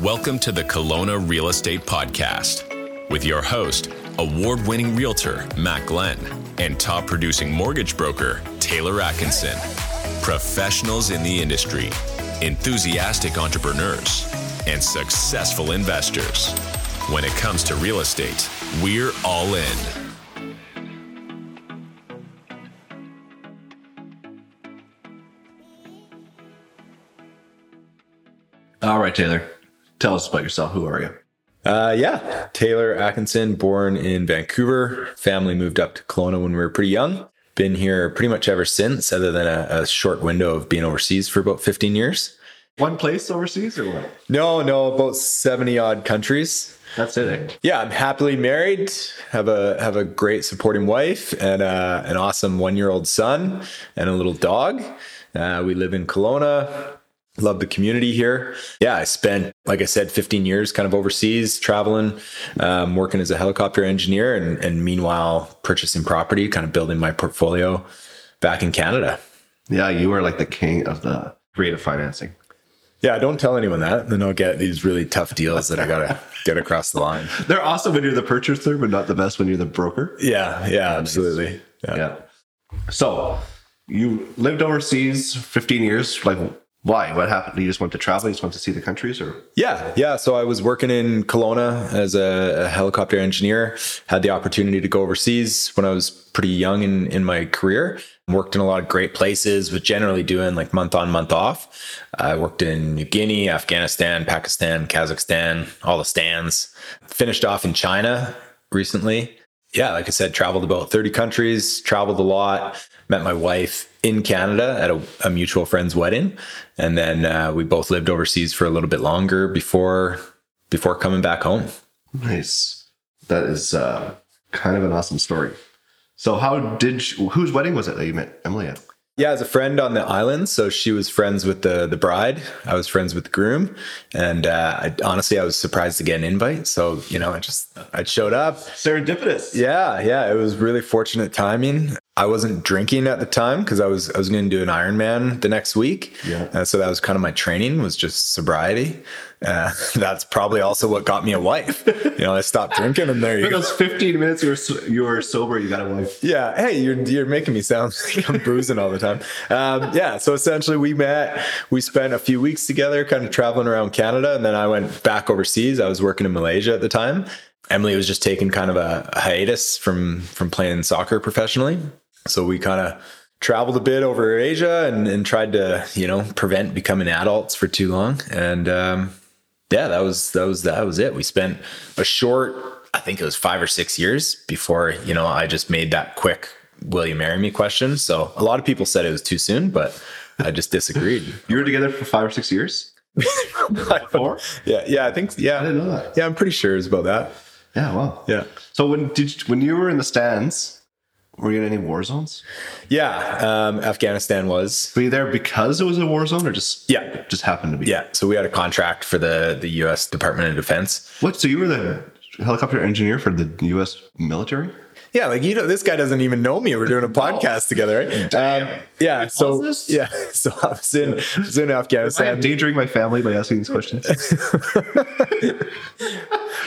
Welcome to the Kelowna Real Estate Podcast with your host, award winning realtor Matt Glenn, and top producing mortgage broker Taylor Atkinson. Professionals in the industry, enthusiastic entrepreneurs, and successful investors. When it comes to real estate, we're all in. All right, Taylor. Tell us about yourself. Who are you? Uh, yeah, Taylor Atkinson, born in Vancouver. Family moved up to Kelowna when we were pretty young. Been here pretty much ever since, other than a, a short window of being overseas for about 15 years. One place overseas or what? No, no, about 70 odd countries. That's it. eh? Yeah, I'm happily married. Have a have a great supporting wife and uh, an awesome one year old son and a little dog. Uh, we live in Kelowna. Love the community here. Yeah, I spent, like I said, 15 years kind of overseas, traveling, um, working as a helicopter engineer, and, and meanwhile purchasing property, kind of building my portfolio back in Canada. Yeah, you are like the king of the creative financing. Yeah, don't tell anyone that. Then I'll get these really tough deals that I gotta get across the line. They're awesome when you're the purchaser, but not the best when you're the broker. Yeah, yeah, absolutely. Yeah. Yeah. So you lived overseas 15 years. Like, why? What happened? You just went to travel? You just went to see the countries, or Yeah, yeah. So I was working in Kelowna as a, a helicopter engineer. Had the opportunity to go overseas when I was pretty young in in my career. Worked in a lot of great places, was generally doing like month on, month off. I worked in New Guinea, Afghanistan, Pakistan, Kazakhstan, all the stands. Finished off in China recently. Yeah, like I said, traveled about 30 countries, traveled a lot, met my wife in Canada at a, a mutual friend's wedding. And then uh, we both lived overseas for a little bit longer before before coming back home. nice. That is uh, kind of an awesome story. So, how did you, whose wedding was it that you met Emily at? Yeah, as a friend on the island, so she was friends with the the bride. I was friends with the groom, and uh, I, honestly, I was surprised to get an invite. So you know, I just I showed up. Serendipitous. Yeah, yeah, it was really fortunate timing. I wasn't drinking at the time because I was I was going to do an Ironman the next week. Yeah. Uh, so that was kind of my training was just sobriety. Uh, that's probably also what got me a wife. You know, I stopped drinking, and there you For go. those 15 minutes you were, so- you were sober, you got a wife. Yeah. Hey, you're you're making me sound like I'm boozing all the time. Um, yeah. So essentially, we met. We spent a few weeks together, kind of traveling around Canada, and then I went back overseas. I was working in Malaysia at the time. Emily was just taking kind of a hiatus from from playing soccer professionally. So we kind of traveled a bit over Asia and, and tried to you know prevent becoming adults for too long. And um, yeah, that was that was that was it. We spent a short, I think it was five or six years before you know I just made that quick "Will you marry me?" question. So a lot of people said it was too soon, but I just disagreed. You were together for five or six years? Four? yeah, yeah, I think yeah, I didn't know that. yeah, I'm pretty sure it's about that. Yeah, wow. Yeah, So when did you, when you were in the stands, were you in any war zones? yeah. Um, Afghanistan was Were you there because it was a war zone, or just Yeah. just happened to be? yeah. So we had a contract for the the U.S. Department of Defense. What? So you were the helicopter engineer for the U.S. military? Yeah, like you know, this guy doesn't even know me. We're doing a podcast together, right? Um, yeah. So this? yeah. So I was in I was in Am I Afghanistan. endangering my family by asking these questions?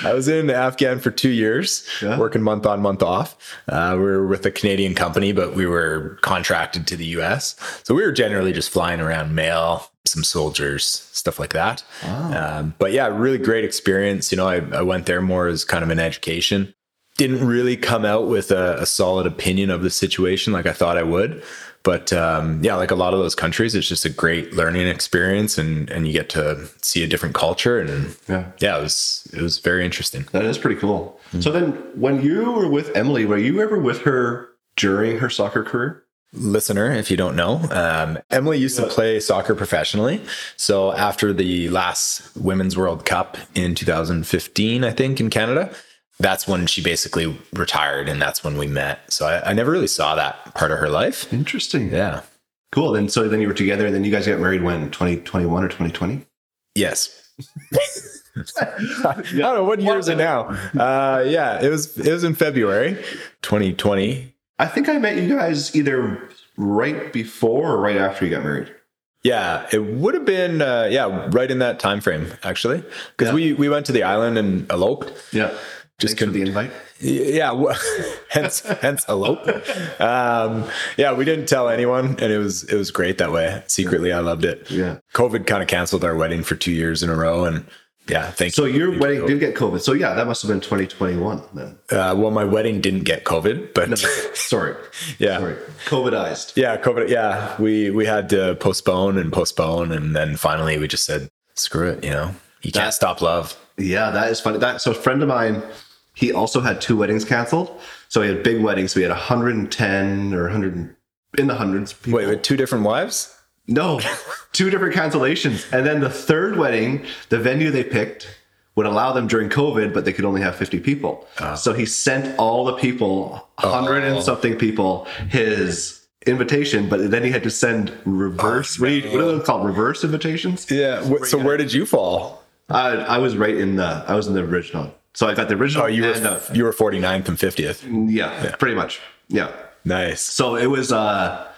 I was in Afghan for two years, Yeah. working month on, month off. Uh, we were with a Canadian company, but we were contracted to the US. So we were generally just flying around mail, some soldiers, stuff like that. Um, but yeah, really great experience. You know, I, I went there more as kind of an education. Didn't really come out with a, a solid opinion of the situation like I thought I would. But um, yeah, like a lot of those countries, it's just a great learning experience, and and you get to see a different culture, and Yeah. yeah, it was it was very interesting. that is pretty cool. So then, when you were with Emily, were you ever with her during her soccer career? Listener, if you don't know, um, Emily used to play soccer professionally. So after the last Women's World Cup in 2015, I think in Canada, that's when she basically retired, and that's when we met. So I, I never really saw that part of her life. Interesting. Yeah. Cool. Then so then you were together, and then you guys got married when twenty twenty one or twenty twenty. Yes. I don't know what year is it now. Uh, yeah, it was it was in February 2020. I think I met you guys either right before or right after you got married. Yeah, it would have been uh, yeah right in that time frame actually because Yeah. we we went to the island and eloped. Yeah. Just couldn't- the invite. Yeah, w- hence hence elope. Um, yeah, we didn't tell anyone, and it was it was great that way. Secretly, I loved it. Yeah. COVID kind of canceled our wedding for two years in a row, and yeah, thank So you. your wedding did get COVID. So yeah, that must have been 2021 then. Uh, well, my wedding didn't get COVID, but Sorry. yeah, Sorry. COVIDized. yeah, COVID. Yeah, we we had to postpone and postpone, and then finally we just said, screw it. You know, you can't stop love. Yeah, that is funny. That so a friend of mine, he also had two weddings canceled. So he had big weddings. So he had 110 or 100 in the hundreds. people. Wait, with two different wives? No, two different cancellations. And then the third wedding, the venue they picked would allow them during COVID, but they could only have 50 people. Ah. So he sent all the people, 100 and oh. something people, his invitation, but then he had to send reverse, what, do you, what are they called? Reverse invitations? Yeah. wh- so where did you fall? I, I was right in the, I was in the original. So I got the original. Oh, you were uh, you were 49th and 50th. yeah, pretty much. Yeah. Nice. So it was, uh,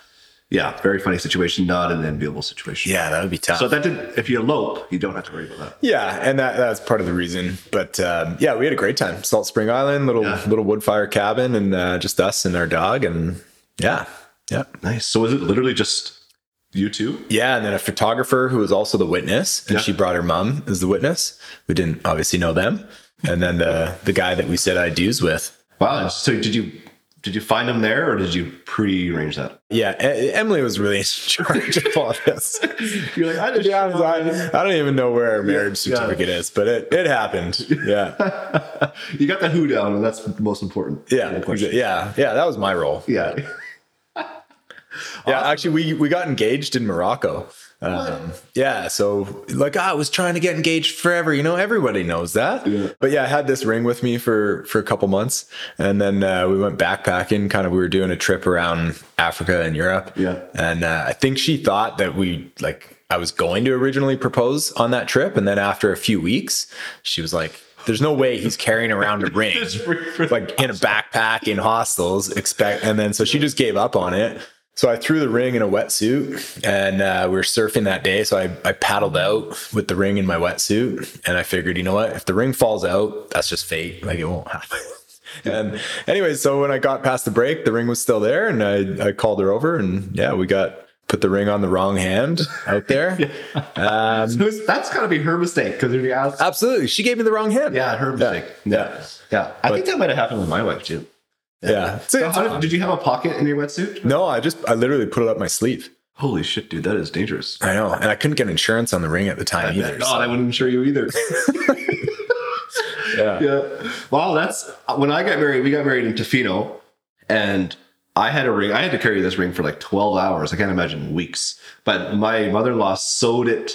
yeah, very funny situation, not an enviable situation. Yeah, that would be tough. So that did, if you elope, you don't have to worry about that. Yeah, and that that's part of the reason. But um, yeah, we had a great time. Salt Spring Island, little Yeah. little wood fire cabin, and uh, just us and our dog, and yeah, yeah, Nice. So was it literally just you two? yeah. And then a photographer who was also the witness, and Yeah. she brought her mom as the witness. We didn't obviously know them, and then the the guy that we said I do's with. Wow. So did you did you find him there or did you pre-arrange that? Yeah, E- Emily was really in charge of all this. You're like, I be honest, I, I don't even know where our marriage Yeah. certificate is, but it, it happened. Yeah. you got the who down, and that's the most important. Yeah. Yeah. Yeah. That was my role. Yeah. Yeah, actually, we we got engaged in Morocco. Um, yeah, so like I was trying to get engaged forever. You know, everybody knows that. Yeah. But yeah, I had this ring with me for for a couple months, and then uh, we went backpacking. Kind of, we were doing a trip around Africa and Europe. Yeah. and uh, I think she thought that we like I was going to originally propose on that trip, and then after a few weeks, she was like. There's no way he's carrying around a ring This ring for the like in a backpack in hostels. Expect, and then so she just gave up on it. So I threw the ring in a wetsuit, and uh, we were surfing that day. So I, I paddled out with the ring in my wetsuit, and I figured, you know what? If the ring falls out, that's just fate. Like it won't happen. And anyway, so when I got past the break, the ring was still there, and I, I called her over, and yeah, we got put the ring on the wrong hand out there. um, So that's got to be her mistake because if you ask, absolutely, she gave me the wrong hand. yeah, her mistake. yeah, Yeah, I think that might have happened with my wife too. Yeah. So So how did, did you have a pocket in your wetsuit? no, I just I literally put it up my sleeve. Holy shit, dude, that is dangerous. I know, and I couldn't get insurance on the ring at the time either. God, so- I wouldn't insure you either. yeah. yeah. Well, that's when I got married. We got married in Tofino, and I had a ring. I had to carry this ring for like twelve hours. I can't imagine weeks. But my mother-in-law sewed it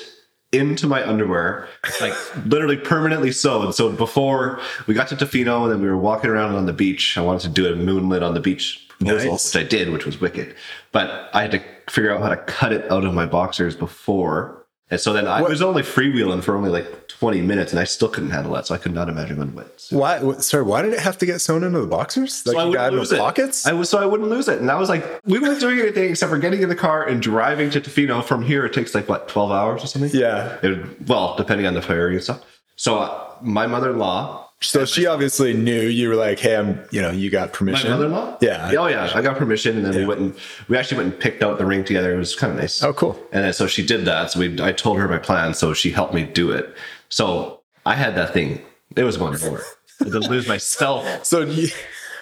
into my underwear, like literally permanently sewed. So before we got to Tofino, and then we were walking around on the beach. I wanted to do a moonlit on the beach proposal, Nice. which I did, which was wicked. But I had to figure out how to cut it out of my boxers before. And so then I was only freewheeling for only like 20 minutes and I still couldn't handle that. So I could not imagine when wet. So Why? what- Sorry, why did it have to get sewn into the boxers? Like I you wouldn't lose it. pockets? I was so I wouldn't lose it. And I was like, we weren't doing anything except for getting in the car and driving to Tofino. From here, it takes like what, 12 hours or something? yeah. It- well, depending on the ferry and stuff. So uh, my mother-in-law, So she obviously knew you were like, "Hey, I'm," you know, you got permission. my mother-in-law, Yeah. oh yeah, I got permission, and then we went and we actually went and picked out the ring together. It was kind of nice. Oh, cool. And then so she did that. So we, I told her my plan. So she helped me do it. So I had that thing. It was nowhere. I didn't lose myself. So, you,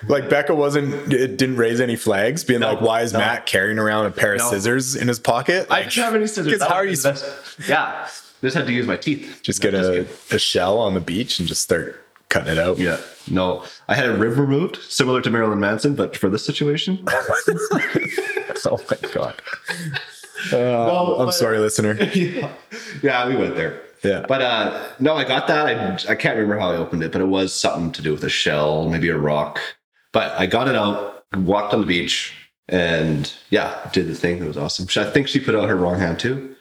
like Becca wasn't, it didn't raise any flags, being like, "Why is no. Matt carrying around a pair of No. scissors in his pocket?" I Like, didn't have any scissors. How are you best. Yeah, just had to use my teeth. just get a, a shell on the beach and just start cutting it out? Yeah, no. I had a rib removed, similar to Marilyn Manson, but for this situation, oh my god. Uh, No, I'm but- sorry, listener. yeah, yeah, we went there. Yeah. But uh no, I got that. I, I can't remember how I opened it, but it was something to do with a shell, maybe a rock. But I got it out, walked on the beach, and yeah, did the thing. It was awesome. I think she put out her wrong hand too.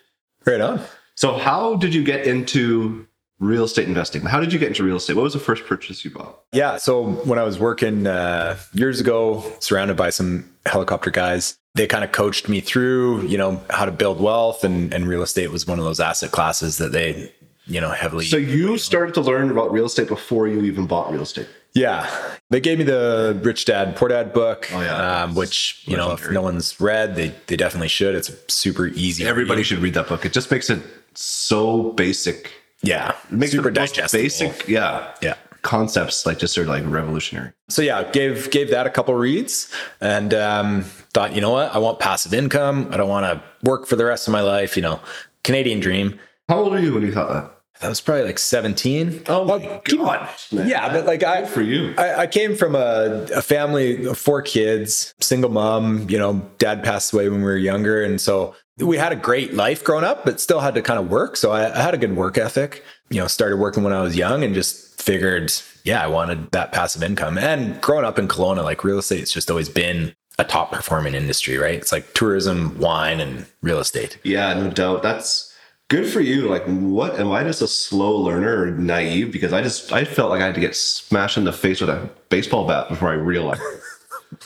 Right on. So how did you get into real estate investing. How did you get into real estate? What was the first purchase you bought? Yeah. So when I was working uh, years ago, surrounded by some helicopter guys, they kind of coached me through, you know, how to build wealth, and and real estate was one of those asset classes that they, you know, heavily. So you started to learn about real estate before you even bought real estate. Yeah, they gave me the Rich Dad Poor Dad book, Oh, yeah. um, which you know if no one's read, they they definitely should. It's super easy. Everybody read. should read that book. It just makes it so basic. Yeah, It makes super the digestible. basic. Yeah. Yeah. Concepts like just sort of like revolutionary. So yeah, gave gave that a couple reads and um, thought, you know what, I want passive income. I don't want to work for the rest of my life. You know, Canadian dream. How old are you when you thought that? That was probably like seventeen. Oh my god! man. Yeah, but like I Good for you. I, I came from a, a family of four kids, single mom. You know, dad passed away when we were younger, and so we had a great life growing up, but still had to kind of work. So I, I had a good work ethic. You know, started working when I was young, and just figured, yeah, I wanted that passive income. And growing up in Kelowna, like real estate, estate's just always been a top performing industry, right? It's like tourism, wine, and real estate. Yeah, no doubt. That's good for you. Like, what am I just a slow learner or naive? Because I just I felt like I had to get smashed in the face with a baseball bat before I realized.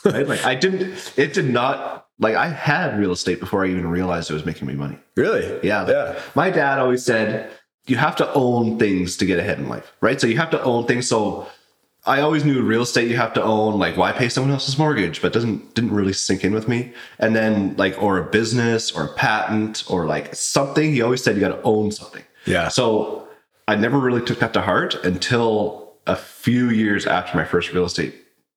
Right? Like I didn't. It did not. Like I had real estate before I even realized it was making me money. Really? Yeah. Yeah. My dad always said you have to own things to get ahead in life, right? So you have to own things. So I always knew real estate you have to own. Like, why pay someone else's mortgage? But doesn't didn't really sink in with me. And then like, or a business or a patent or like something. He always said you got to own something. Yeah. So I never really took that to heart until a few years after my first real estate,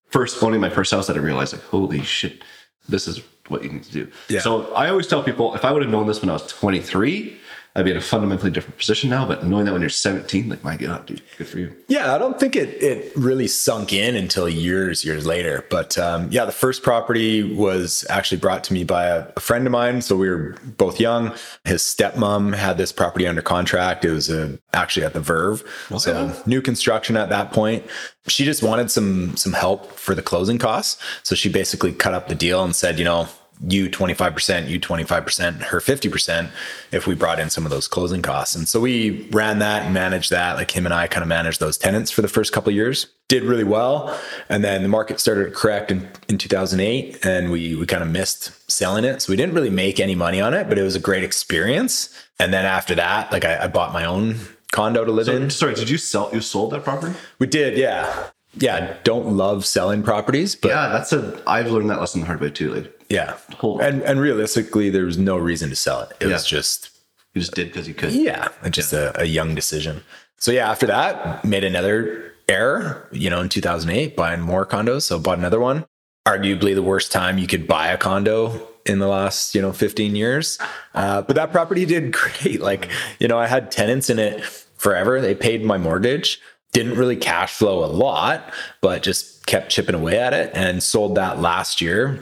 first owning my first house, that I realized like, holy shit, this is what you need to do. Yeah. So I always tell people if I would have known this when I was 23, I'd be in a fundamentally different position now. But knowing that when you're 17, like my God, dude, good for you. Yeah, I don't think it it really sunk in until years years later. But um, yeah, the first property was actually brought to me by a, a friend of mine. So we were both young. His stepmom had this property under contract. It was uh actually at the Verve, so new construction at that point. She just wanted some some help for the closing costs. So she basically cut up the deal and said, you know. You 25%, you 25%, her 50% if we brought in some of those closing costs. And so we ran that and managed that. Like him and I kind of managed those tenants for the first couple of years. Did really well. And then the market started to correct in, in 2008 and we we kind of missed selling it. So we didn't really make any money on it, but it was a great experience. And then after that, like I, I bought my own condo to live So, in. sorry, did you sell? You sold that property? We did, yeah. Yeah, don't love selling properties, but Yeah, that's a. I've learned that lesson the hard way too. Like yeah. Hold. And and realistically, there was no reason to sell it. It was just you just did because you could. Yeah, just a, a young decision. So yeah, after that, made another error, you know, in 2008, buying more condos. So bought another one. Arguably the worst time you could buy a condo in the last, you know, 15 years. Uh, but that property did great. Like, you know, I had tenants in it forever. They paid my mortgage. Didn't really cash flow a lot, but just kept chipping away at it and sold that last year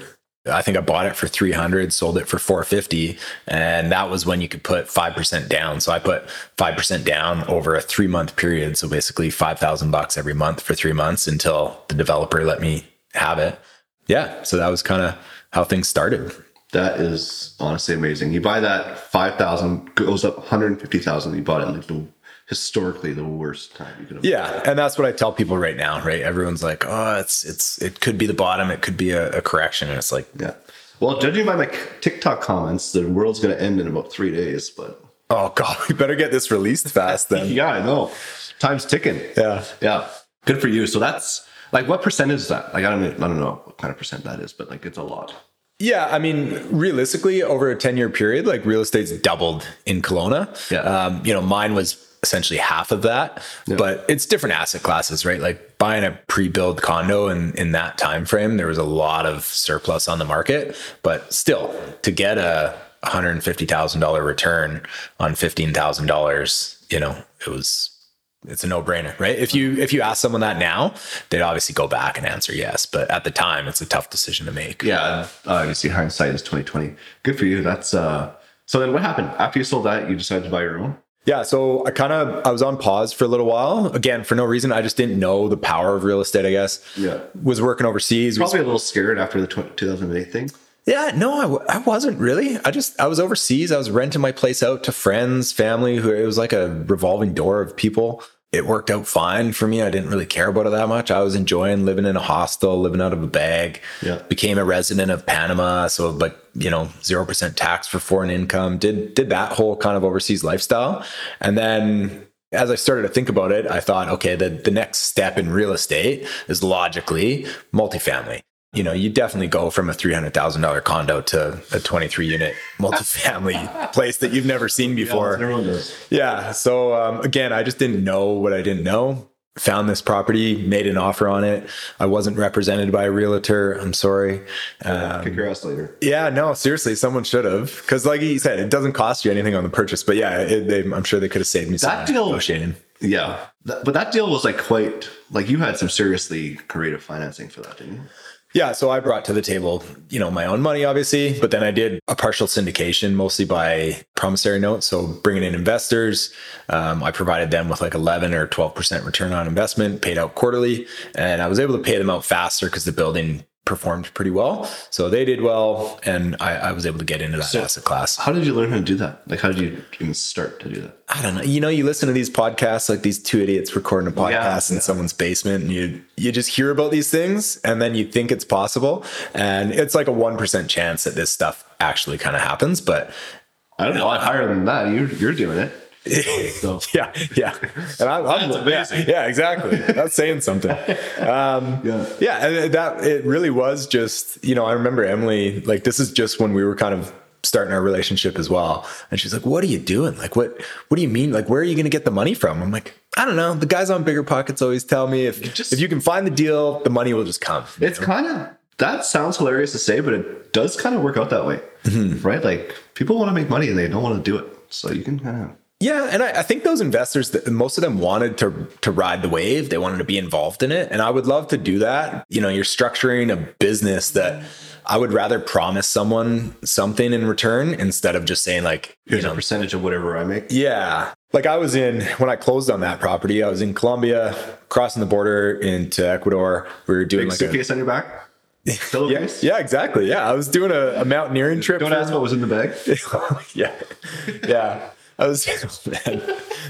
I think I bought it for 300, sold it for 450. And that was when you could put 5% down. So I put 5% down over a three month period. So basically 5,000 bucks every month for three months until the developer let me have it. Yeah. So that was kind of how things started. That is honestly amazing. You buy that five thousand goes up one hundred fifty thousand. You bought it in like historically the worst time you could have. Yeah. And that's what I tell people right now, right? Everyone's like, oh, it's, it's, it could be the bottom. It could be a, a correction. And it's like, Yeah. Well, judging by my TikTok comments, the world's going to end in about three days. But oh God, we better get this released fast then. yeah, I know. Time's ticking. Yeah. Yeah. Good for you. So that's like what percentage is that? Like I don't I don't know what kind of percent that is, but like it's a lot. Yeah, I mean, realistically, over a ten-year period, like real estate's doubled in Kelowna. Yeah. um, you know, mine was essentially half of that, but it's different asset classes, right? Like buying a pre-built condo in in that time frame, there was a lot of surplus on the market, but still, to get a one hundred fifty thousand dollar return on fifteen thousand dollars, you know, it was it's a no-brainer, right? If you if you ask someone that now, they'd obviously go back and answer yes, but at the time, it's a tough decision to make. Yeah. Obviously hindsight is twenty twenty. Good for you. That's uh so then what happened? After you sold that, you decided to buy your own? Yeah, so I kind of I was on pause for a little while. Again, for no reason. I just didn't know the power of real estate. I guess. Yeah. Was working overseas. Was- Probably a little scared after the tw- 2008 thing. Yeah, no, I, w- I wasn't really. I just I was overseas. I was renting my place out to friends, family. Who it was like a revolving door of people. It worked out fine for me. I didn't really care about it that much. I was enjoying living in a hostel, living out of a bag. Yeah. Became a resident of Panama, so like you know zero percent tax for foreign income. Did did that whole kind of overseas lifestyle, and then as I started to think about it, I thought, okay, the, the next step in real estate is logically multifamily. You know, you definitely go from a $300,000 condo to a 23 unit multifamily place that you've never seen before. Yeah. So um, again, I just didn't know what I didn't know. Found this property, made an offer on it. I wasn't represented by a realtor. I'm sorry. Um, Kick your ass later. yeah, no, seriously, someone should have. Because, like you said, it doesn't cost you anything on the purchase. But yeah, it, they, I'm sure they could have saved me some That deal- negotiating. Yeah, but that deal was like quite like you had some seriously creative financing for that, didn't you? Yeah, so I brought to the table, you know, my own money, obviously, but then I did a partial syndication, mostly by promissory notes. So bringing in investors, um, I provided them with like 11 or 12% return on investment, paid out quarterly, and I was able to pay them out faster because the building performed pretty well. So they did well, and I, I was able to get into that So- asset class. How did you learn how to do that? Like, how did you even start to do that? I don't know. You know, you listen to these podcasts, like these two idiots recording a podcast in yeah. someone's basement, and you you just hear about these things, and then you think it's possible, and it's like a one percent chance that this stuff actually kind of happens. But I don't know. A lot higher than that. You're you're doing it. So yeah, yeah, and I'm, I'm amazing. Yeah, yeah, exactly. That's saying something. Um, Yeah. yeah, and that it really was just you know I remember Emily like this is just when we were kind of starting our relationship as well, and she's like, "What are you doing? Like, what what do you mean? Like, where are you going to get the money from?" I'm like, "I don't know. The guys on BiggerPockets always tell me if just- if you can find the deal, the money will just come." it's kind of that sounds hilarious to say, but it does kind of work out that way, right? Like people want to make money and they don't want to do it, so you can kind of Yeah, and I, I think those investors, most of them wanted to to ride the wave. They wanted to be involved in it, and I would love to do that. You know, you're structuring a business that I would rather promise someone something in return instead of just saying like, you here's a percentage of whatever I make. yeah. Like I was in when I closed on that property, I was in Colombia, crossing the border into Ecuador. We were doing Big like a suitcase on your back. yeah, yeah, exactly. Yeah, I was doing a, a mountaineering trip. Don't ask what was in the bag. yeah, yeah. I was.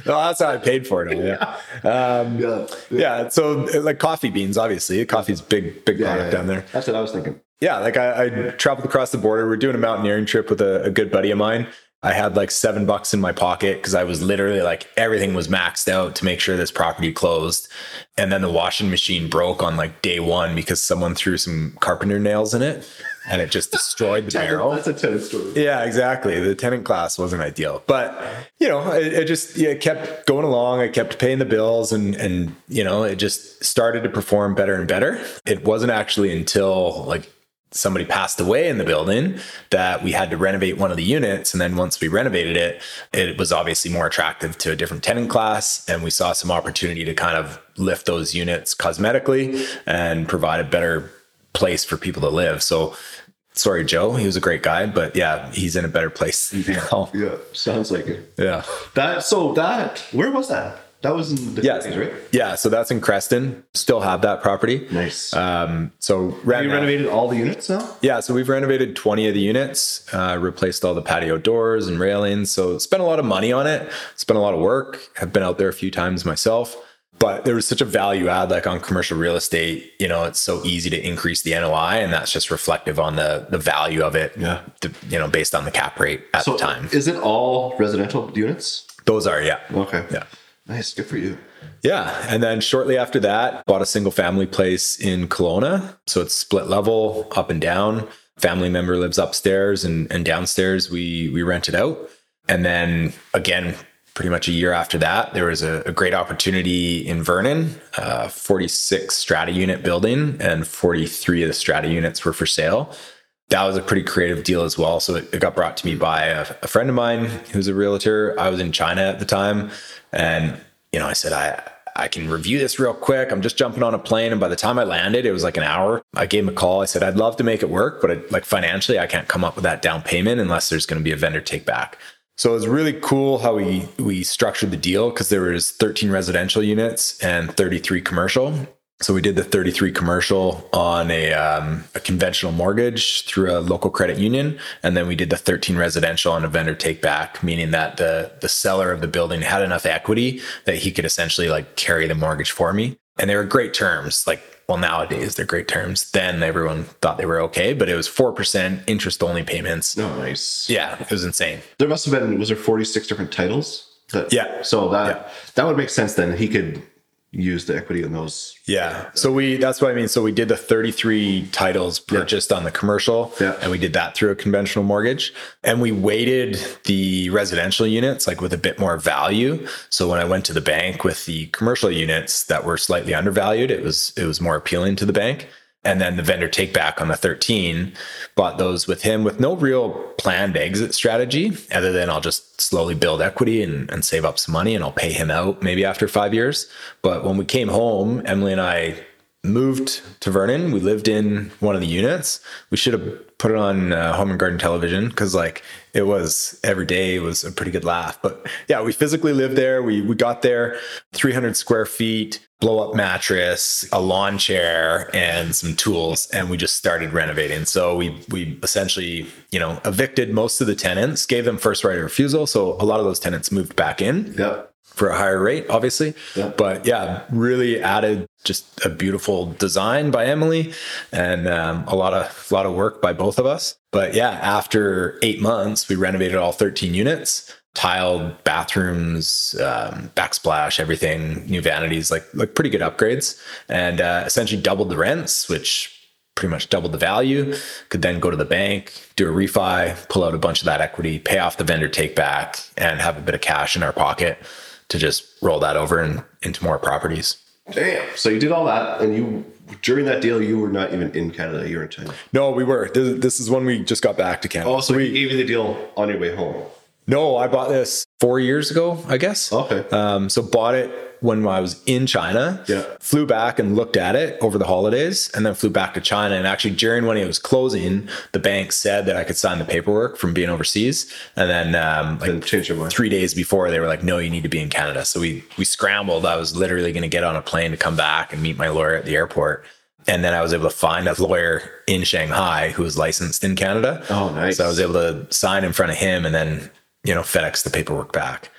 No, that's how I paid for it. all, Yeah. Um, Yeah. yeah. So like coffee beans, obviously coffee's big, big Yeah, product down there. That's what I was thinking. Yeah. Like I, I traveled across the border. We're doing a mountaineering trip with a, a good buddy of mine. I had like seven bucks in my pocket because I was literally like everything was maxed out to make sure this property closed. And then the washing machine broke on like day one because someone threw some carpenter nails in it and it just destroyed the barrel. That's a tenant story. Yeah, exactly. The tenant class wasn't ideal, but you know, it, it just yeah, it kept going along. I kept paying the bills, and and you know, it just started to perform better and better. It wasn't actually until like somebody passed away in the building that we had to renovate one of the units, and then once we renovated it, it was obviously more attractive to a different tenant class, and we saw some opportunity to kind of lift those units cosmetically and provide a better place for people to live. So sorry, Joe. He was a great guy, but yeah, he's in a better place now. Yeah, sounds like it. Yeah. That so that where was that? That was in the Yes. 50s, right? Yeah. So that's in Creston. Still have that property. Nice. Um, so Have you renovated all the units now? Yeah, so we've renovated 20 of the units, uh, replaced all the patio doors and railings. So spent a lot of money on it, spent a lot of work. Have been out there a few times myself. But there was such a value add, like on commercial real estate, you know, it's so easy to increase the NOI, and that's just reflective on the the value of it, Yeah. the- you know, based on the cap rate at So the time. is it all residential units? Those are, yeah. Okay. Yeah. Nice. Good for you. Yeah. And then shortly after that, bought a single family place in Kelowna. So it's split level, up and down. Family member lives upstairs and, and downstairs we we it out. And then again, pretty much a year after that, there was a, a great opportunity in Vernon, uh, 46 strata unit building, and 43 of the strata units were for sale. That was a pretty creative deal as well. So it, it got brought to me by a, a friend of mine who's a realtor. I was in China at the time, and you know, I said I I can review this real quick. I'm just jumping on a plane, and by the time I landed, it was like an hour. I gave him a call. I said I'd love to make it work, but like financially, I can't come up with that down payment unless there's going to be a vendor take back. So it was really cool how we we structured the deal because there was 13 residential units and 33 commercial. So we did the 33 commercial on a, um, a conventional mortgage through a local credit union, and then we did the 13 residential on a vendor take back, meaning that the the seller of the building had enough equity that he could essentially like carry the mortgage for me, and they were great terms. Like well, nowadays they're great terms. Then everyone thought they were okay, but it was four percent interest only payments. Oh, nice. Yeah, it was insane. There must have been was there forty six different titles? That, Yeah. So that Yeah. that would make sense. Then he could use the equity in those. Yeah. So we that's what I mean. So we did the 33 titles purchased on the commercial Yeah. and we did that through a conventional mortgage. And we weighted the residential units like with a bit more value. So when I went to the bank with the commercial units that were slightly undervalued, it was it was more appealing to the bank. And then the vendor take back on the 13 bought those with him with no real planned exit strategy other than I'll just slowly build equity and, and save up some money and I'll pay him out maybe after five years. But when we came home, Emily and I moved to Vernon. We lived in one of the units. We should have put it on uh, home and garden television because like it was every day was a pretty good laugh. But yeah, we physically lived there. We we got there, 300 square feet, blow up mattress, a lawn chair, and some tools, and we just started renovating. So we we essentially you know evicted most of the tenants, gave them first right of refusal. So a lot of those tenants moved back in Yeah. for a higher rate, obviously. Yeah. But yeah, really added just a beautiful design by Emily and um, a lot of a lot of work by both of us. But yeah, after eight months, we renovated all 13 units, tiled bathrooms, um, backsplash, everything, new vanities, like like pretty good upgrades, and uh, essentially doubled the rents, which pretty much doubled the value. Could then go to the bank, do a refi, pull out a bunch of that equity, pay off the vendor take back, and have a bit of cash in our pocket to just roll that over and into more properties. Damn. So you did all that, and you during that deal, you were not even in Canada. You were in China. No, we were. This, this is when we just got back to Canada. Oh, so he gave you the deal on your way home. No, I bought this four years ago, I guess. Okay. Um, so bought it when I was in China. Yeah. Flew back and looked at it over the holidays, and then flew back to China. And actually, during when it was closing, the bank said that I could sign the paperwork from being overseas. And then, um, like And change your mind. three days before, they were like, "No, you need to be in Canada." So we we scrambled. I was literally going to get on a plane to come back and meet my lawyer at the airport. And then I was able to find a lawyer in Shanghai who was licensed in Canada. Oh, nice. So I was able to sign in front of him and then, you know, FedEx the paperwork back.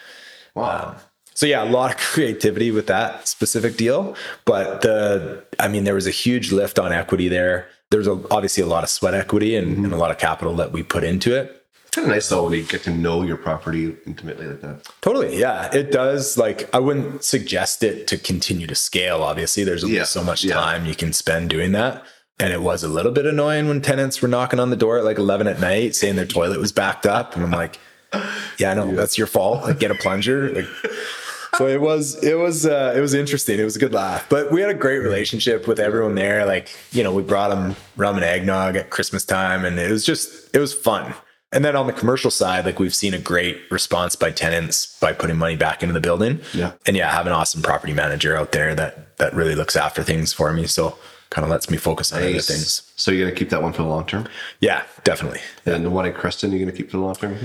Wow. Um, so yeah, a lot of creativity with that specific deal, but the I mean there was a huge lift on equity there. There's a, obviously a lot of sweat equity and, mm-hmm. and a lot of capital that we put into it. It's kind of nice though when you get to know your property intimately like that. Totally, yeah, it does. Like I wouldn't suggest it to continue to scale. Obviously, there's only Yeah, so much yeah. time you can spend doing that. And it was a little bit annoying when tenants were knocking on the door at like 11 at night saying their toilet was backed up. And I'm like, yeah, I know that's your fault. Like get a plunger. Like, so it was, it was, uh, it was interesting. It was a good laugh, but we had a great relationship with everyone there. Like, you know, we brought them rum and eggnog at Christmas time and it was just, it was fun. And then on the commercial side, like we've seen a great response by tenants by putting money back into the building. Yeah. And yeah, I have an awesome property manager out there that, that really looks after things for me. So kind of lets me focus on other things. So you're gonna keep that one for the long term, Yeah, definitely. and the one in Creston you're gonna keep for the long term.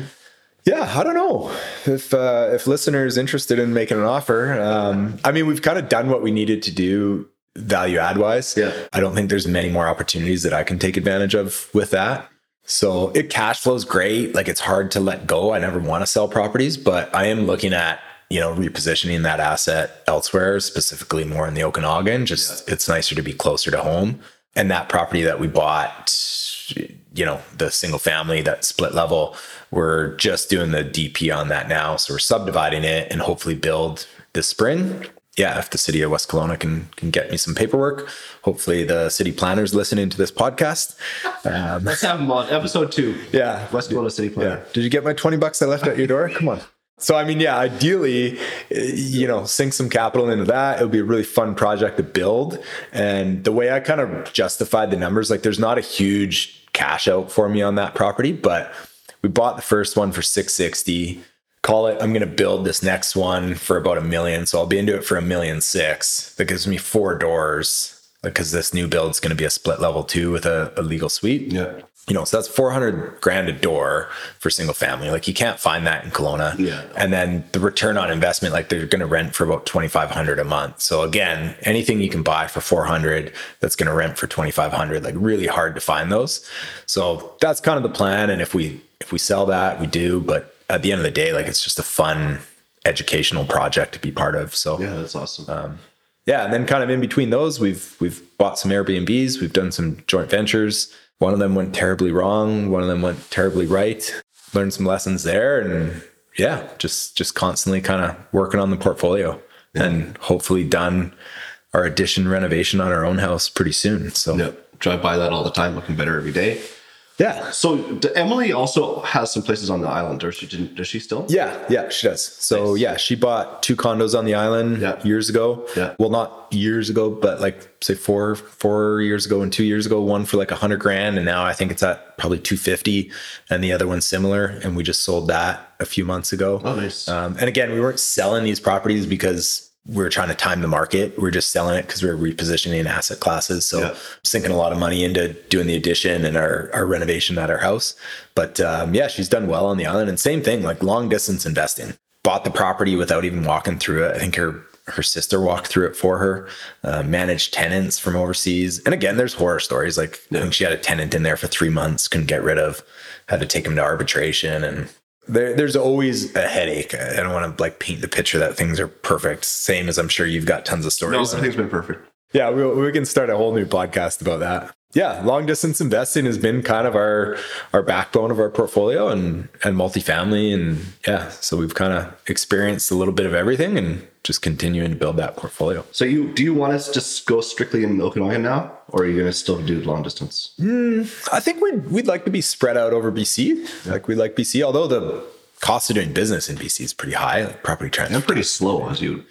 Yeah, I don't know if uh, if listeners interested in making an offer. Um, I mean, we've kind of done what we needed to do value add wise. Yeah. I don't think there's many more opportunities that I can take advantage of with that. So it cash flows great. Like it's hard to let go. I never want to sell properties, but I am looking at you know repositioning that asset elsewhere, specifically more in the Okanagan. Just it's nicer to be closer to home. And that property that we bought, you know, the single family, that split level, we're just doing the DP on that now. So we're subdividing it and hopefully build this spring. Yeah, if the city of West Kelowna can can get me some paperwork, hopefully the city planners listening to this podcast. Um, Let's have them on episode two. yeah, West Kelowna City Planner. yeah. Did you get my 20 bucks I left at your door? Come on. So, I mean, yeah, ideally, eh, you know, sink some capital into that. It would be a really fun project to build. And the way I kind of justified the numbers, like there's not a huge cash out for me on that property, but we bought the first one for 660. Call it, I'm going to build this next one for about a million. So I'll be into it for a million six. That gives me four doors because this new build's going to be a split level two with a, a legal suite. Yeah. You know, so that's 400 grand a door for single family. Like you can't find that in Kelowna. Yeah. And then the return on investment, like they're going to rent for about 2,500 a month. So again, anything you can buy for 400 that's going to rent for 2,500, like really hard to find those. So that's kind of the plan. And if we, if we sell that, we do. But at the end of the day, like it's just a fun educational project to be part of. So Yeah, that's awesome. Um, yeah, and then kind of in between those, we've we've bought some Airbnbs, we've done some joint ventures. One of them went terribly wrong, one of them went terribly right. Learned some lessons there, and yeah, just just constantly kind of working on the portfolio, and hopefully done our addition renovation on our own house pretty soon. So yep. Drive by that all the time, looking better every day. Yeah, So d- Emily also has some places on the island, or she didn't? Does she still? Yeah, yeah, she does. So yeah, she bought two condos on the island Yeah. years ago. Yeah. Well, not years ago, but like say four four years ago and two years ago. One for like a hundred grand, and now I think it's at probably two fifty, and the other one's similar. And we just sold that a few months ago. Oh, nice. Um, and again, we weren't selling these properties because we were trying to time the market. We are just selling it because we are repositioning asset classes. So Yeah. sinking a lot of money into doing the addition and our, our renovation at our house. But um, yeah, she's done well on the island. And same thing, like long distance investing. Bought the property without even walking through it. I think her her sister walked through it for her. Uh, managed tenants from overseas. And again, there's horror stories. Like I think she had a tenant in there for three months, couldn't get rid of, had to take him to arbitration and there, there's always a headache. I don't want to like paint the picture that things are perfect. Same as I'm sure you've got tons of stories. no, everything's been perfect. yeah, we, we can start a whole new podcast about that. Yeah, long distance investing has been kind of our our backbone of our portfolio and and multifamily and yeah, so we've kind of experienced a little bit of everything and just continuing to build that portfolio. So you do you want us to just go strictly in Okanagan now, or are you going to still do long distance? Hmm, I think we'd we'd like to be spread out over BC. Like we like BC, although the cost of doing business in BC is pretty high, like property transfer. I'm pretty slow, as you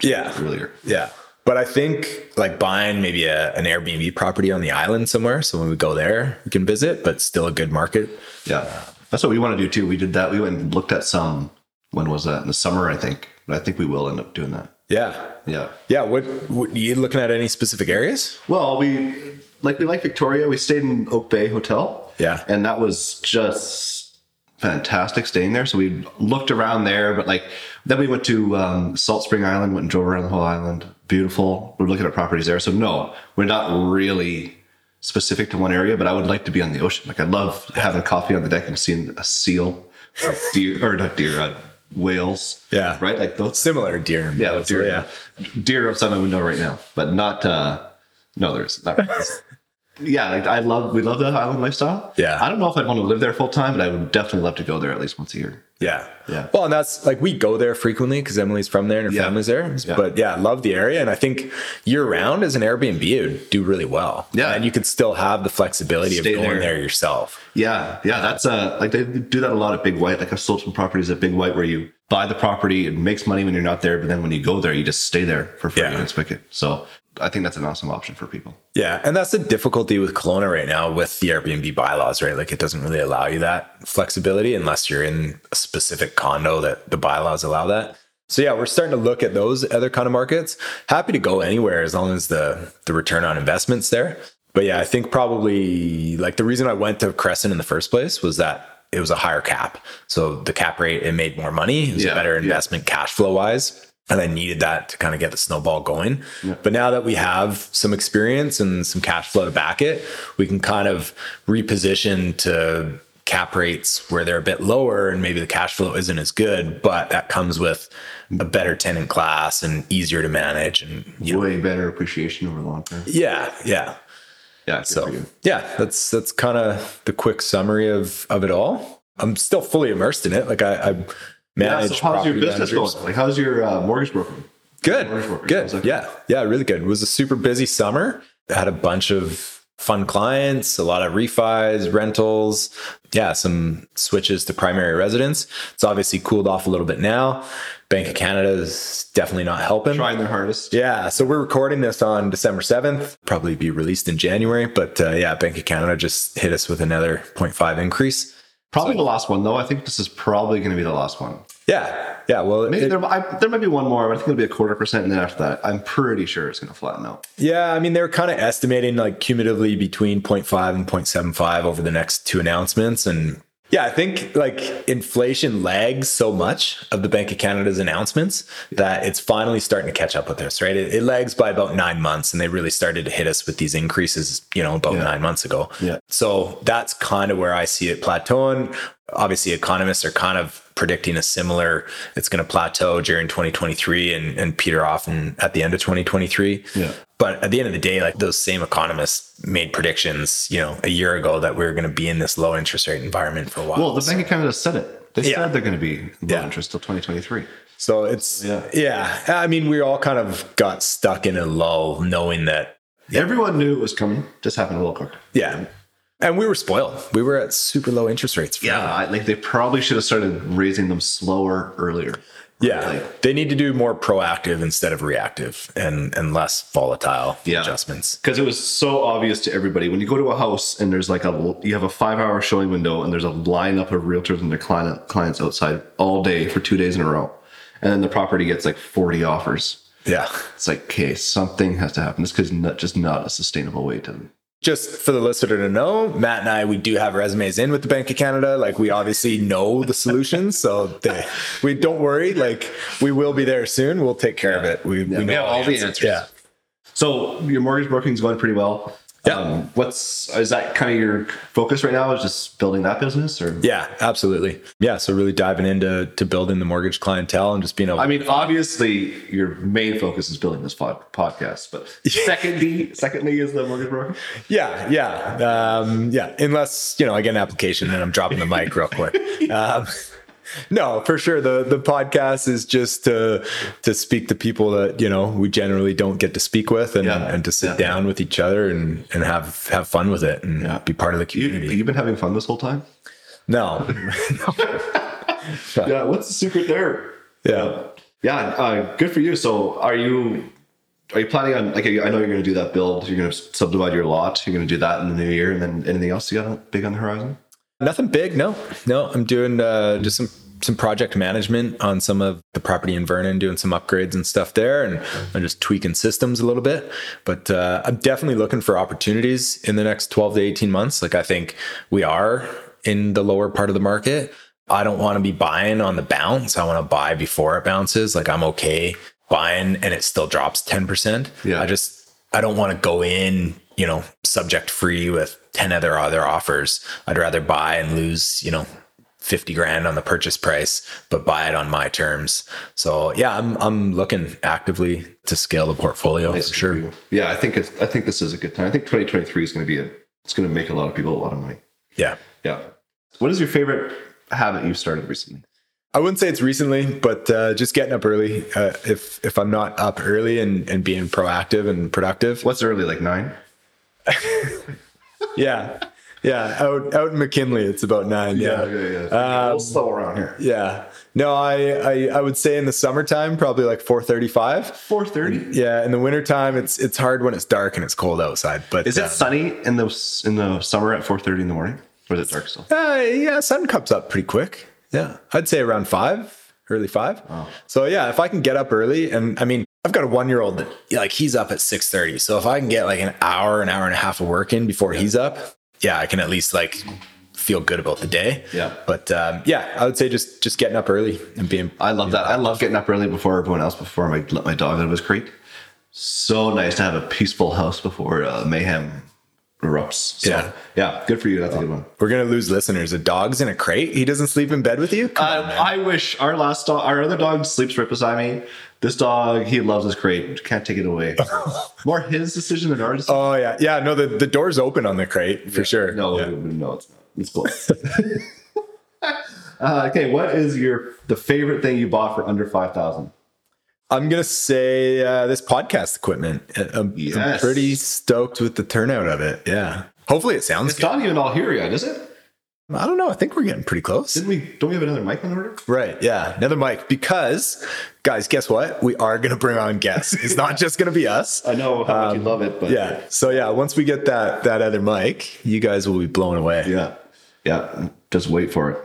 Yeah, earlier. Yeah. But I think like buying maybe a, an Airbnb property on the island somewhere. So when we go there, we can visit, but still a good market. Yeah, that's what we want to do too. We did that. We went and looked at some. When was that? In the summer, I think. But I think we will end up doing that. Yeah. Yeah. Yeah. What, what you looking at any specific areas? Well, we like we like Victoria. We stayed in Oak Bay Hotel. Yeah. and that was just fantastic staying there. So we looked around there, but like then we went to um, Salt Spring Island, went and drove around the whole island. Beautiful. We're looking at properties there. So no, we're not really specific to one area, but I would like to be on the ocean. Like I love having coffee on the deck and seeing a seal, or deer, or not deer, uh, whales. Yeah. right. Like those. Similar deer. Yeah, deer. Yeah. deer outside my window right now, but not. uh No, there's not. yeah, like I love. We love the island lifestyle. Yeah. I don't know if I'd want to live there full time, but I would definitely love to go there at least once a year. Yeah. Yeah. Well, and that's like we go there frequently because Emily's from there and her Yeah. family's there. Yeah. But yeah, I love the area. And I think year round as an Airbnb, it would do really well. Yeah. And you could still have the flexibility Stay of going there. there. yourself. Yeah, yeah, that's uh like they do that a lot at Big White. Like I've sold some properties at Big White where you buy the property, it makes money when you're not there, but then when you go there, you just stay there for free Yeah. and it's wicked. So I think that's an awesome option for people. Yeah, and that's the difficulty with Kelowna right now with the Airbnb bylaws, right? Like it doesn't really allow you that flexibility unless you're in a specific condo that the bylaws allow that. So yeah, we're starting to look at those other kind of markets. Happy to go anywhere as long as the the return on investment's there. But yeah, I think probably like the reason I went to Creston in the first place was that it was a higher cap. So the cap rate it made more money. It was Yeah, a better yeah. investment cash flow wise. And I needed that to kind of get the snowball going. But now that we have some experience and some cash flow to back it, we can kind of reposition to cap rates where they're a bit lower and maybe the cash flow isn't as good, but that comes with mm-hmm. a better tenant class and easier to manage. And you know, Way better appreciation over the long term. yeah, yeah. Yeah, So yeah, that's that's kind of the quick summary of of it all. I'm still fully immersed in it. Like I, I Yeah, so how's your business managers. going? Like how's your uh, mortgage broker? Good. Mortgage broker. Good. Yeah. Yeah. Really good. It was a super busy summer. I had a bunch of fun clients, a lot of refis, rentals. Yeah. Some switches to primary residence. It's obviously cooled off a little bit now. Bank of Canada is definitely not helping. Trying their hardest. Yeah, so we're recording this on December 7th, probably be released in January. But uh, yeah, Bank of Canada just hit us with another 0.5 increase. Probably the last one though. I think this is probably going to be the last one. Yeah, yeah. Well, Maybe it- there, I, there might be one more, but I think it'll be a quarter percent, and then after that, I'm pretty sure it's going to flatten out. Yeah, I mean, they're kind of estimating like cumulatively between 0.5 and 0.75 over the next two announcements. And yeah, I think like inflation lags so much of the Bank of Canada's announcements that it's finally starting to catch up with us, right? It, it lags by about nine months, and they really started to hit us with these increases, you know, about Yeah. nine months ago. Yeah. So that's kind of where I see it plateauing. Obviously, economists are kind of predicting a similar, it's going to plateau during 2023 and, and peter off at the end of 2023. Yeah. But at the end of the day, like those same economists made predictions, you know, a year ago that we were going to be in this low interest rate environment for a while. Well, the Bank of Canada said it. They Yeah. said they're going to be low Yeah. interest till 2023. So it's Yeah. yeah. I mean, we all kind of got stuck in a lull, knowing that Everyone knew it was coming, just happened a little quicker. yeah, and we were spoiled. We were at super low interest rates. Yeah, I, like they probably should have started raising them slower earlier. yeah. like, They need to do more proactive instead of reactive, and and less volatile Yeah. adjustments. because it was so obvious to everybody when you go to a house and there's like a you have a five hour showing window and there's a lineup of realtors and their client clients outside all day for two days in a row and then the property gets like 40 offers Yeah. it's like okay something has to happen this is not just not a sustainable way to Just for the listener to know, Matt and I, we do have resumes in with the Bank of Canada. Like we obviously know the solutions, so they, we don't worry. Like we will be there soon. We'll take care of it. We, we know have all the answers. Yeah. so your mortgage broking is going pretty well Yeah. um, what's is that kind of your focus right now is just building that business or Yeah, absolutely. Yeah. So really diving into to building the mortgage clientele and just being able. I mean, obviously, your main focus is building this pod- podcast, but secondly, secondly is the mortgage broker. Yeah, yeah, um, yeah. Unless you know, I get an application and I'm dropping the mic real quick. Um, no, for sure. The the podcast is just to to speak to people that you know we generally don't get to speak with, and, Yeah. and to sit Yeah. down with each other and and have have fun with it and Yeah. be part of the community. you've been having fun this whole time. no, Yeah, what's the secret there? yeah. Yeah, uh, good for you. So, are you are you planning on like? I know you're going to do that build. You're going to subdivide your lot. You're going to do that in the new year, and then anything else you got big on the horizon? Nothing big, no, no. I'm doing uh, just some some project management on some of the property in Vernon, doing some upgrades and stuff there, and I'm just tweaking systems a little bit. But uh, I'm definitely looking for opportunities in the next 12 to 18 months. Like I think we are in the lower part of the market. I don't want to be buying on the bounce. I want to buy before it bounces. Like I'm okay buying and it still drops 10%. Yeah. I just I don't want to go in, you know, subject free with 10 other other offers. I'd rather buy and lose, you know, 50 grand on the purchase price, but buy it on my terms. So yeah, I'm I'm looking actively to scale the portfolio for sure. Yeah, I think it's. I think this is a good time. I think 2023 is going to be a. It's going to make a lot of people a lot of money. Yeah. Yeah. What is your favorite habit you've started recently? I wouldn't say it's recently, but uh, just getting up early. Uh, if if I'm not up early and, and being proactive and productive, What's early? Like nine? yeah, yeah. Out out in McKinley, it's about nine. Yeah, yeah. yeah. we'll slow around here. yeah. No, I, I I would say in the summertime probably like four thirty five. 4:30. Yeah, in the wintertime it's it's hard when it's dark and it's cold outside. But Is uh, it sunny in the in the summer at 4:30 in the morning, or is it dark still? Uh, yeah, sun comes up pretty quick. Yeah, I'd say around five, early five. Oh. So yeah, if I can get up early, and I mean, I've got a one year old that like he's up at six thirty. So if I can get like an hour, an hour and a half of work in before he's up, yeah, I can at least like feel good about the day. Yeah. But um, yeah, I would say just just getting up early and being. I love that. I love getting up early before everyone else, before I let my dog out of his crate. So nice to have a peaceful house before uh, mayhem erupts. So, Yeah. yeah, good for you. That's a good one. We're gonna lose listeners. A dog's in a crate. He doesn't sleep in bed with you. On. I, wish our last dog, our other dog sleeps right beside me. This dog, he loves his crate. Can't take it away. More his decision than ours. Oh yeah, yeah. No, the, the door's open on the crate for sure. No, Yeah. no, it's not. It's close. uh, okay, what is your the favorite thing you bought for under five thousand? I'm gonna say uh, this podcast equipment. I- I'm, I'm pretty stoked with the turnout of it. Yeah. Hopefully it sounds It's good. not even all here yet, is it? I don't know. I think we're getting pretty close. Didn't we? Don't we have another mic on order? Right. Yeah. Another mic because, guys, guess what? We are gonna bring on guests. It's not just gonna be us. I know how much you love it, but Yeah. So yeah, once we get that that other mic, you guys will be blown away. yeah, yeah. Just wait for it.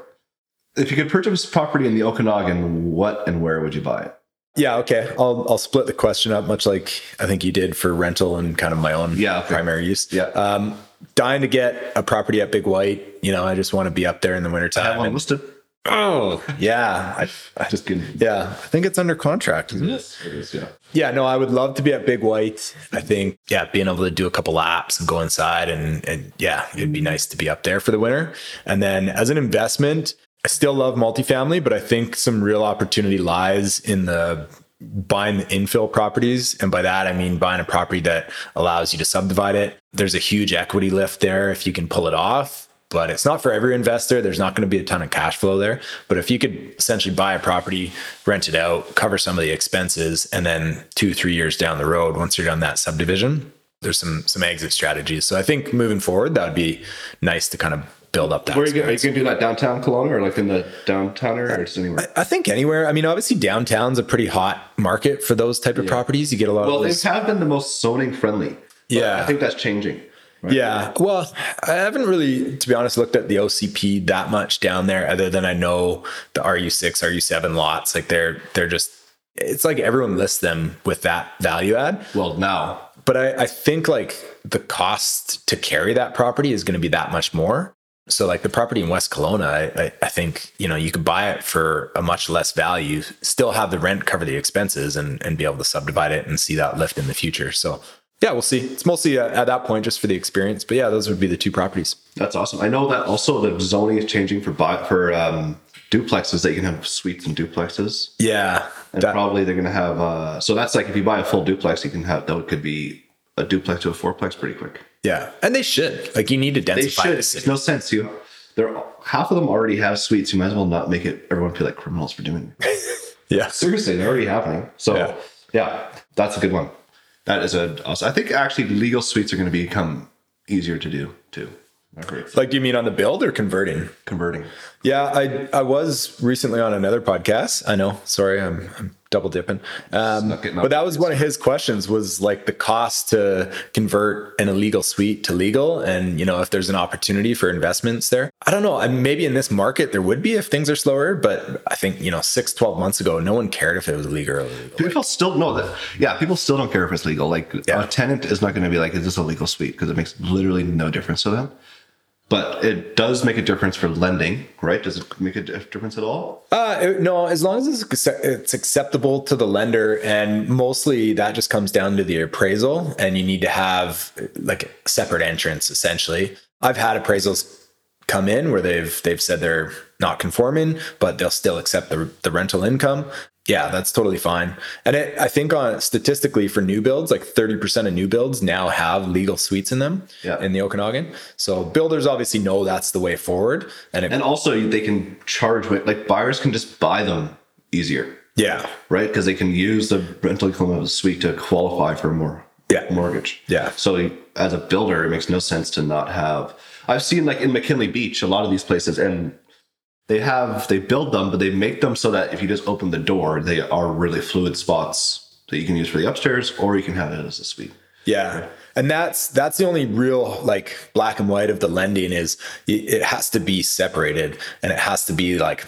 If you could purchase property in the Okanagan, what and where would you buy it? Yeah, okay. I'll I'll split the question up much like I think you did for rental and kind of my own Yeah, okay. primary use. Yeah. Um dying to get a property at Big White. You know, I just want to be up there in the I wintertime. have one listed. oh, yeah. I, I Just kidding. yeah, I think it's under contract. Isn't it? Yes, it is. Yeah. Yeah, no, I would love to be at Big White. I think, yeah, being able to do a couple laps and go inside and, and yeah, it'd be nice to be up there for the winter. And then as an investment, I still love multifamily, but I think some real opportunity lies in the buying the infill properties. And by that, I mean buying a property that allows you to subdivide it. There's a huge equity lift there if you can pull it off. But it's not for every investor. There's not going to be a ton of cash flow there. But if you could essentially buy a property, rent it out, cover some of the expenses, and then two, three years down the road, once you're done that subdivision, there's some some exit strategies. So I think moving forward, that would be nice to kind of build up that. Where are you, are you going to do that downtown Kelowna or like in the downtown area or just anywhere? I think anywhere. I mean, obviously downtown's a pretty hot market for those type of properties. You get a lot of Well, of they have been the most zoning friendly. Yeah. I think that's changing. Yeah. Well, I haven't really, to be honest, looked at the OCP that much down there, other than I know the RU6, RU7 lots. Like they're they're just it's like everyone lists them with that value add. Well, now But I, I think like the cost to carry that property is going to be that much more. So like the property in West Kelowna, I, I, I think, you know, you could buy it for a much less value, still have the rent cover the expenses and, and be able to subdivide it and see that lift in the future. So yeah, we'll see. It's mostly uh, at that point just for the experience. But yeah, those would be the two properties. that's awesome. I know that also the zoning is changing for buy, for um, duplexes that you can have suites and duplexes. Yeah. And that- probably they're going to have, uh, so that's like if you buy a full duplex, you can have, that it could be a duplex to a fourplex pretty quick. Yeah. And they should. Like you need to densify They the city. It's no sense. You, they're, half of them already have suites. You might as well not make it, everyone feel like criminals for doing it. Yeah. Seriously, they're already happening. So Yeah. yeah, that's a good one. That is a. Also, I think actually legal suites are going to become easier to do too. Like, do you mean on the build or converting? Converting. Yeah, I I was recently on another podcast. I know. Sorry, I'm, I'm double dipping. Um, Snuck it, not but that was one of his questions was like the cost to convert an illegal suite to legal, and you know if there's an opportunity for investments there. I don't know. I maybe in this market there would be if things are slower, but I think you know six, 12 months ago, no one cared if it was legal or illegal. People still know that. Yeah, people still don't care if it's legal. Like Yeah. a tenant is not going to be like, "Is this a legal suite?" Because it makes literally no difference to them. But it does make a difference for lending, right? Does it make a difference at all? Uh, it- no, as long as it's, it's acceptable to the lender, and mostly that just comes down to the appraisal, and you need to have like a separate entrance. Essentially, I've had appraisals come in where they've they've said they're not conforming, but they'll still accept the the rental income. Yeah, that's totally fine. And it, I think on statistically for new builds, like 30% of new builds now have legal suites in them Yeah. in the Okanagan. So builders obviously know that's the way forward. And, it, And also, they can charge with like buyers can just buy them easier. yeah, right? Because they can use the rental income of a suite to qualify for a more Yeah. mortgage. Yeah. So as a builder, it makes no sense to not have. I've seen like in McKinley Beach, a lot of these places, and they have they build them, but they make them so that if you just open the door, they are really fluid spots that you can use for the upstairs, or you can have it as a suite. Yeah. And that's that's the only real like black and white of the lending is it it has to be separated and it has to be like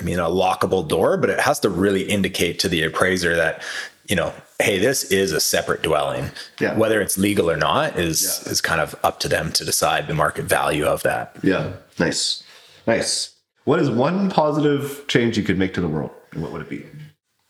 I mean a lockable door, but it has to really indicate to the appraiser that you know, hey, this is a separate dwelling. Yeah. Whether it's legal or not is Yeah. is kind of up to them to decide the market value of that. Yeah, nice, nice. What is one positive change you could make to the world, and what would it be?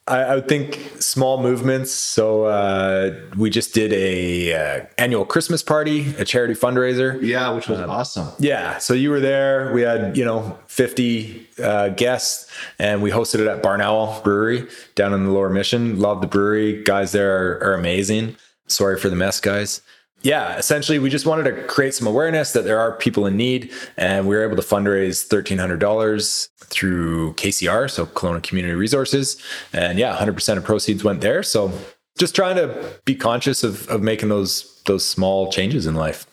I, I would think small movements. So uh, we just did a uh, annual Christmas party, a charity fundraiser. Yeah, which was awesome. Yeah, so you were there. We had you know fifty uh, guests, and we hosted it at Barn Owl Brewery down in the Lower Mission. Love the brewery. Guys there are, are amazing. Sorry for the mess, guys. Yeah, essentially, we just wanted to create some awareness that there are people in need, and we were able to fundraise thirteen hundred dollars through KCR, so Kelowna Community Resources, and yeah, hundred percent of proceeds went there. So, just trying to be conscious of of making those those small changes in life.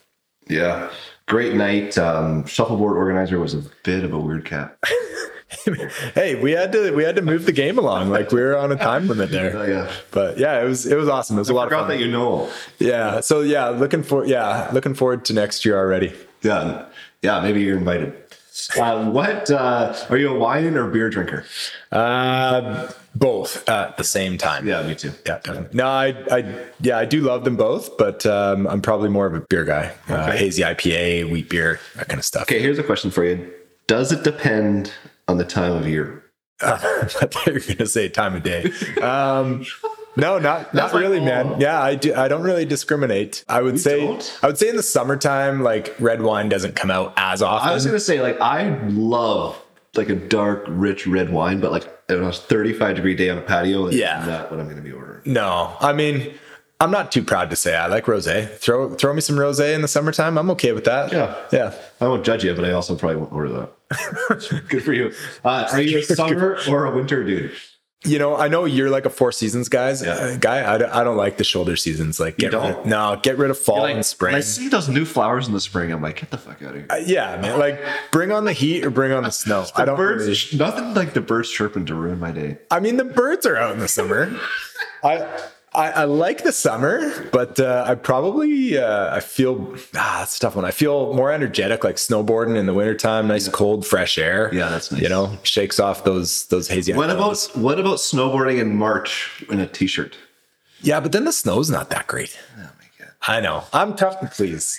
Yeah. Great night. Um, shuffleboard organizer was a bit of a weird cat. hey, we had to we had to move the game along. Like we were on a time limit Oh, there. yeah. But yeah, it was it was awesome. It was a lot of fun. that you know. Yeah. So yeah, looking for yeah, looking forward to next year already. Yeah. Yeah. Maybe you're invited. Uh, what uh, are you a wine or beer drinker? Uh, both at the same time. Yeah, me too. Yeah, definitely. No, I, I, yeah, I do love them both, but um, I'm probably more of a beer guy. Uh, Okay. hazy IPA, wheat beer, that kind of stuff. Okay, here's a question for you. Does it depend on the time of year? I thought you were going to say time of day. Um, no, not not That's like, really, oh. man. Yeah, I do. I don't really discriminate. I would say don't? I would say in the summertime, like red wine doesn't come out as often. I was gonna say, like, I love like a dark, rich red wine, but like on a 35 degree day on a patio, Yeah. not what I'm gonna be ordering. no, I mean, I'm not too proud to say I like rosé. Throw throw me some rosé in the summertime. I'm okay with that. Yeah. yeah. I won't judge you, but I also probably won't order that. Good for you. Uh, are you a summer or a winter dude? You know, I know you're like a four seasons guys Yeah. uh, guy. I don't, I don't like the shoulder seasons. Like, get don't? rid, no, get rid of fall Like, and spring. I see those new flowers in the spring. I'm like, get the fuck out of here. Uh, yeah, man. Like, bring on the heat or bring on the snow. I don't. birds, really- nothing like the birds chirping to ruin my day. I mean, the birds are out in the summer. I, I I like the summer, but uh, I probably uh, I feel ah, that's a tough one. I feel more energetic, like snowboarding in the wintertime, nice cold, fresh air. Yeah, that's nice. You know, shakes off those those hazy. What about what about snowboarding in March in a t-shirt? Yeah, but then the snow's not that great. Oh my god. I know. I'm tough to please.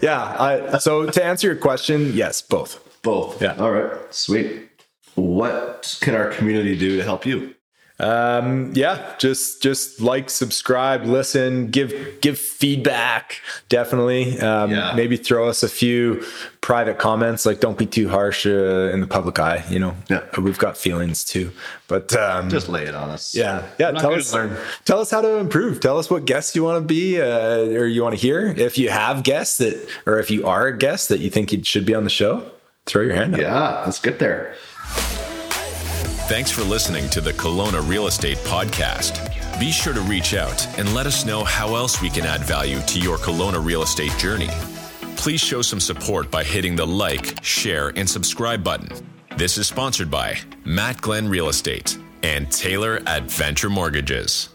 yeah. I, so to answer your question, yes, both. Both. Yeah. All right. Sweet. What can our community do to help you? Um, yeah, just just like, subscribe, listen, give give feedback. Definitely. Um, Yeah. Maybe throw us a few private comments. Like, don't be too harsh uh, in the public eye. You know, Yeah. we've got feelings too. But um, Just lay it on us. yeah, yeah. Tell us, learn. tell us how to improve. Tell us what guests you want to be, uh, or you want to hear. If you have guests that, or if you are a guest that you think you should be on the show, throw your hand up. Yeah. Let's get there. Thanks for listening to the Kelowna Real Estate Podcast. Be sure to reach out and let us know how else we can add value to your Kelowna real estate journey. Please show some support by hitting the like, share, and subscribe button. This is sponsored by Matt Glenn Real Estate and Taylor at Venture Mortgages.